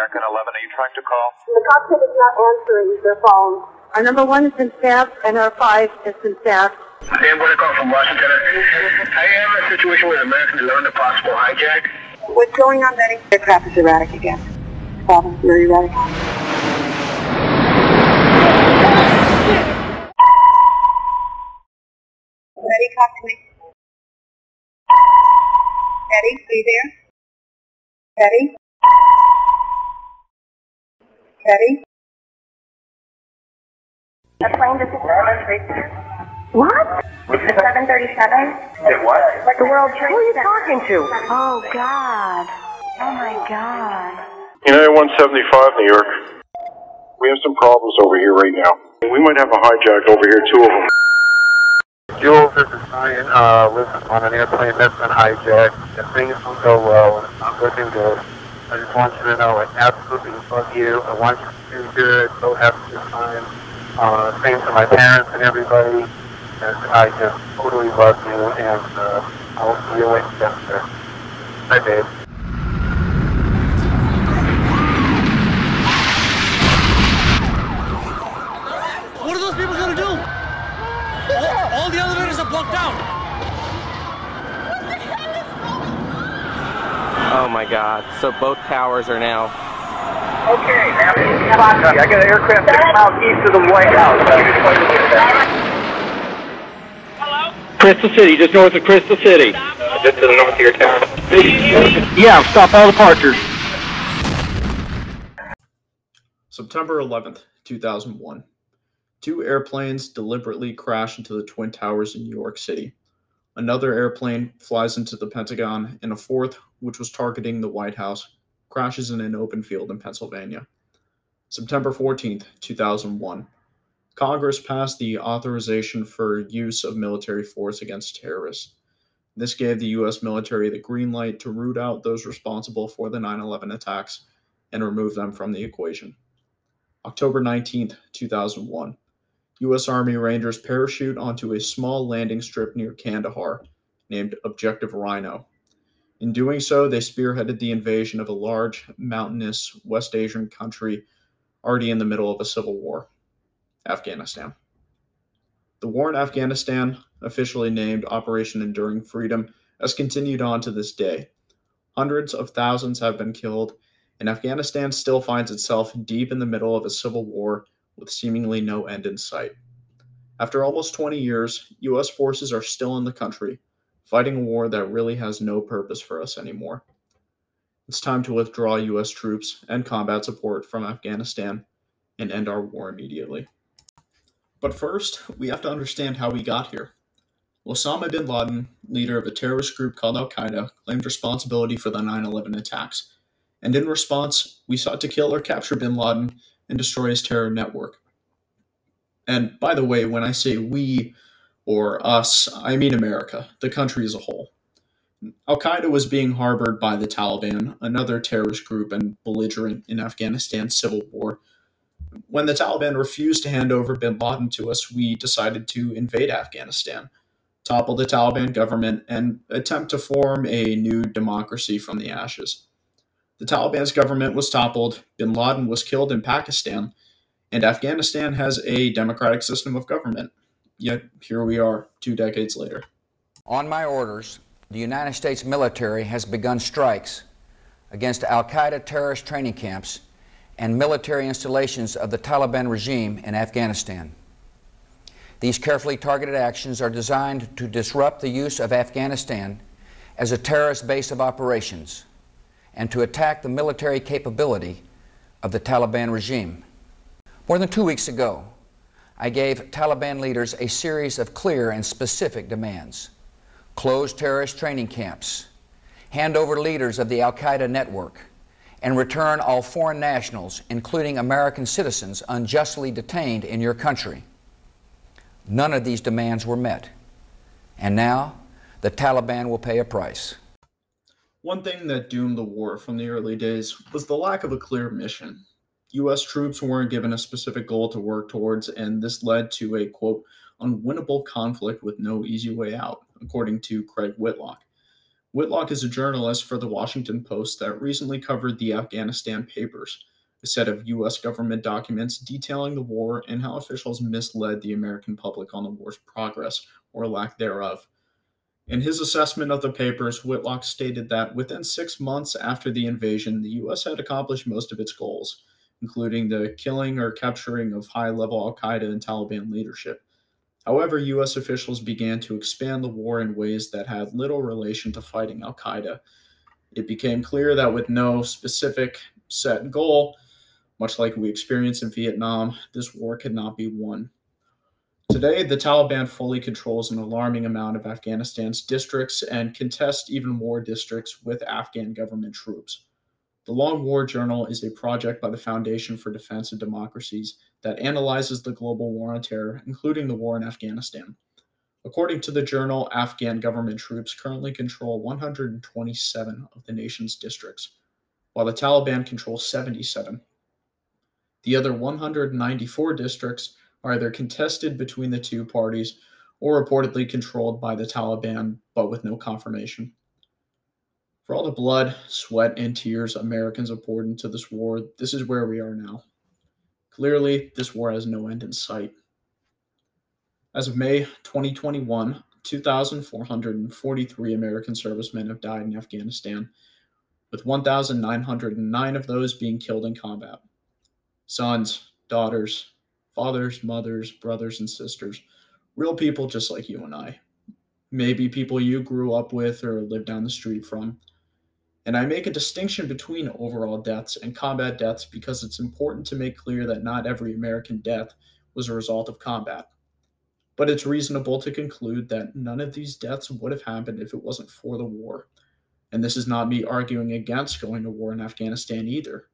American 11. Are you trying to call? The cockpit is not answering their phone. Our number one has been staffed, and our five has been staffed. Sam call from Washington. I am in a situation with American 11, a possible hijack. What's going on, Betty? The crap is erratic again. Father, very erratic. Betty, talk to me. Betty, are you there? Betty? Betty? A plane just What? 737. Did what? The World Trade Who are you talking to? Oh, God. Oh, my God. United 175, New York. We have some problems over here right now. We might have a hijack over here, two of them. Jules, this is Ryan. Uh, listen, on an airplane that's been hijacked, if things don't go well, and it's not looking good, I just want you to know I absolutely love you. I want you to do good. So happy to time. Uh, same to my parents and everybody. And I just totally love you, and uh, I'll see you later. Bye, babe. What are those people gonna do? All, all the elevators are blocked out. Oh my god. So both towers are now. Okay, now, I got an aircraft six miles east of the White House. Hello? Crystal City, just north of Crystal City. Just to the north of your town. Yeah, stop all departures. September 11th, 2001. Two airplanes deliberately crash into the Twin Towers in New York City. Another airplane flies into the Pentagon, and a fourth, which was targeting the White House, crashes in an open field in Pennsylvania. September 14, 2001. Congress passed the authorization for use of military force against terrorists. This gave the U.S. military the green light to root out those responsible for the 9 11 attacks and remove them from the equation. October 19, 2001. U.S. Army Rangers parachute onto a small landing strip near Kandahar named Objective Rhino. In doing so, they spearheaded the invasion of a large, mountainous West Asian country already in the middle of a civil war Afghanistan. The war in Afghanistan, officially named Operation Enduring Freedom, has continued on to this day. Hundreds of thousands have been killed, and Afghanistan still finds itself deep in the middle of a civil war with seemingly no end in sight. After almost 20 years, U.S. forces are still in the country, fighting a war that really has no purpose for us anymore. It's time to withdraw U.S. troops and combat support from Afghanistan and end our war immediately. But first, we have to understand how we got here. Osama bin Laden, leader of a terrorist group called Al Qaeda, claimed responsibility for the 9 11 attacks. And in response, we sought to kill or capture bin Laden and destroy his terror network. And by the way, when I say we or us, I mean America, the country as a whole. Al Qaeda was being harbored by the Taliban, another terrorist group and belligerent in Afghanistan's civil war. When the Taliban refused to hand over bin Laden to us, we decided to invade Afghanistan, topple the Taliban government, and attempt to form a new democracy from the ashes. The Taliban's government was toppled, bin Laden was killed in Pakistan, and Afghanistan has a democratic system of government. Yet here we are, two decades later. On my orders, the United States military has begun strikes against Al Qaeda terrorist training camps and military installations of the Taliban regime in Afghanistan. These carefully targeted actions are designed to disrupt the use of Afghanistan as a terrorist base of operations and to attack the military capability of the Taliban regime. More than two weeks ago, I gave Taliban leaders a series of clear and specific demands close terrorist training camps, hand over leaders of the Al Qaeda network, and return all foreign nationals, including American citizens unjustly detained in your country. None of these demands were met. And now, the Taliban will pay a price. One thing that doomed the war from the early days was the lack of a clear mission. U.S. troops weren't given a specific goal to work towards, and this led to a quote, unwinnable conflict with no easy way out, according to Craig Whitlock. Whitlock is a journalist for the Washington Post that recently covered the Afghanistan Papers, a set of U.S. government documents detailing the war and how officials misled the American public on the war's progress or lack thereof. In his assessment of the papers, Whitlock stated that within six months after the invasion, the U.S. had accomplished most of its goals, including the killing or capturing of high level Al Qaeda and Taliban leadership. However, U.S. officials began to expand the war in ways that had little relation to fighting Al Qaeda. It became clear that with no specific set goal, much like we experienced in Vietnam, this war could not be won. Today, the Taliban fully controls an alarming amount of Afghanistan's districts and contests even more districts with Afghan government troops. The Long War Journal is a project by the Foundation for Defense of Democracies that analyzes the global war on terror, including the war in Afghanistan. According to the journal, Afghan government troops currently control 127 of the nation's districts, while the Taliban controls 77. The other 194 districts are either contested between the two parties or reportedly controlled by the Taliban, but with no confirmation. For all the blood, sweat, and tears Americans have poured into this war, this is where we are now. Clearly, this war has no end in sight. As of May 2021, 2,443 American servicemen have died in Afghanistan, with 1,909 of those being killed in combat. Sons, daughters, fathers, mothers, brothers, and sisters, real people just like you and I. Maybe people you grew up with or lived down the street from. And I make a distinction between overall deaths and combat deaths because it's important to make clear that not every American death was a result of combat. But it's reasonable to conclude that none of these deaths would have happened if it wasn't for the war. And this is not me arguing against going to war in Afghanistan either.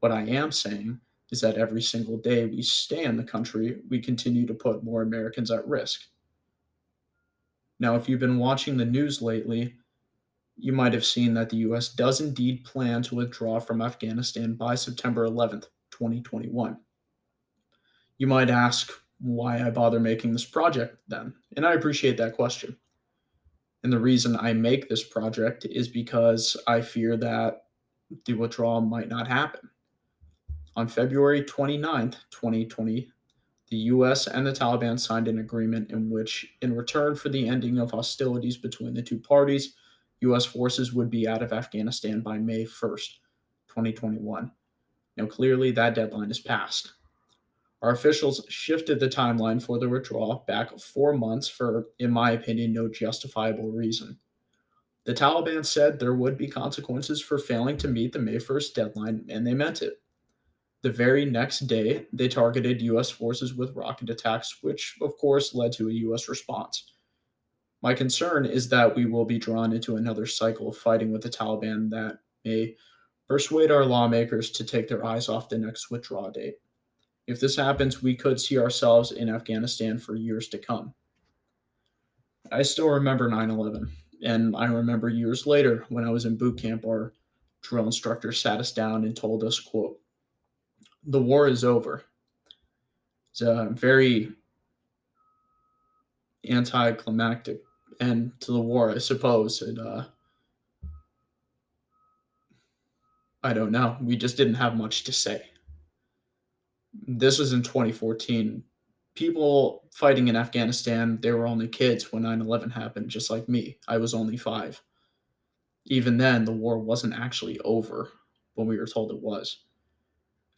What I am saying is that every single day we stay in the country, we continue to put more Americans at risk. Now, if you've been watching the news lately, you might have seen that the U.S. does indeed plan to withdraw from Afghanistan by September 11th, 2021. You might ask why I bother making this project then, and I appreciate that question. And the reason I make this project is because I fear that the withdrawal might not happen. On February 29, 2020, the US and the Taliban signed an agreement in which, in return for the ending of hostilities between the two parties, US forces would be out of Afghanistan by May 1st, 2021. Now, clearly, that deadline is passed. Our officials shifted the timeline for the withdrawal back four months for, in my opinion, no justifiable reason. The Taliban said there would be consequences for failing to meet the May 1st deadline, and they meant it. The very next day, they targeted U.S. forces with rocket attacks, which, of course, led to a U.S. response. My concern is that we will be drawn into another cycle of fighting with the Taliban that may persuade our lawmakers to take their eyes off the next withdrawal date. If this happens, we could see ourselves in Afghanistan for years to come. I still remember 9 11, and I remember years later when I was in boot camp, our drill instructor sat us down and told us, quote, the war is over. It's a very anticlimactic end to the war, I suppose. It, uh, I don't know. We just didn't have much to say. This was in 2014. People fighting in Afghanistan, they were only kids when 9 11 happened, just like me. I was only five. Even then, the war wasn't actually over when we were told it was.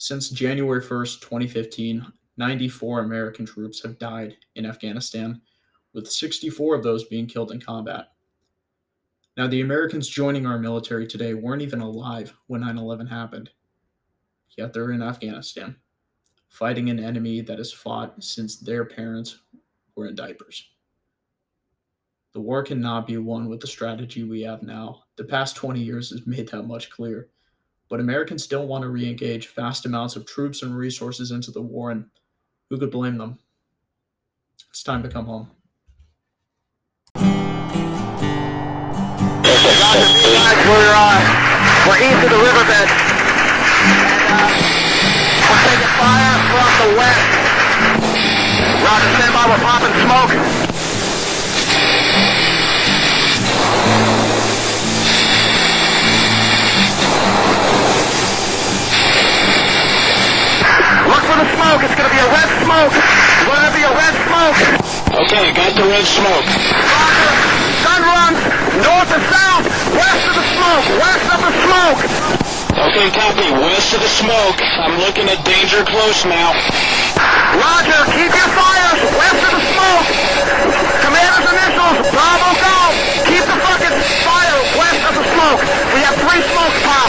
Since January 1st, 2015, 94 American troops have died in Afghanistan, with 64 of those being killed in combat. Now, the Americans joining our military today weren't even alive when 9 11 happened, yet they're in Afghanistan, fighting an enemy that has fought since their parents were in diapers. The war cannot be won with the strategy we have now. The past 20 years has made that much clear but Americans still want to re engage vast amounts of troops and resources into the war, and who could blame them? It's time to come home. we're, uh, we're east of the riverbed. And, uh, we're taking fire smoke. Gonna be a red smoke. Okay, got the red smoke. Roger. Gun runs north and south, west of the smoke, west of the smoke. Okay, copy. West of the smoke. I'm looking at danger close now. Roger, keep your fires west of the smoke. Commander's initials, Bravo Golf. Keep the fucking fire west of the smoke. We have three smoke pops.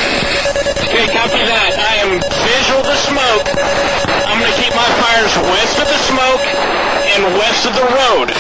Of the road.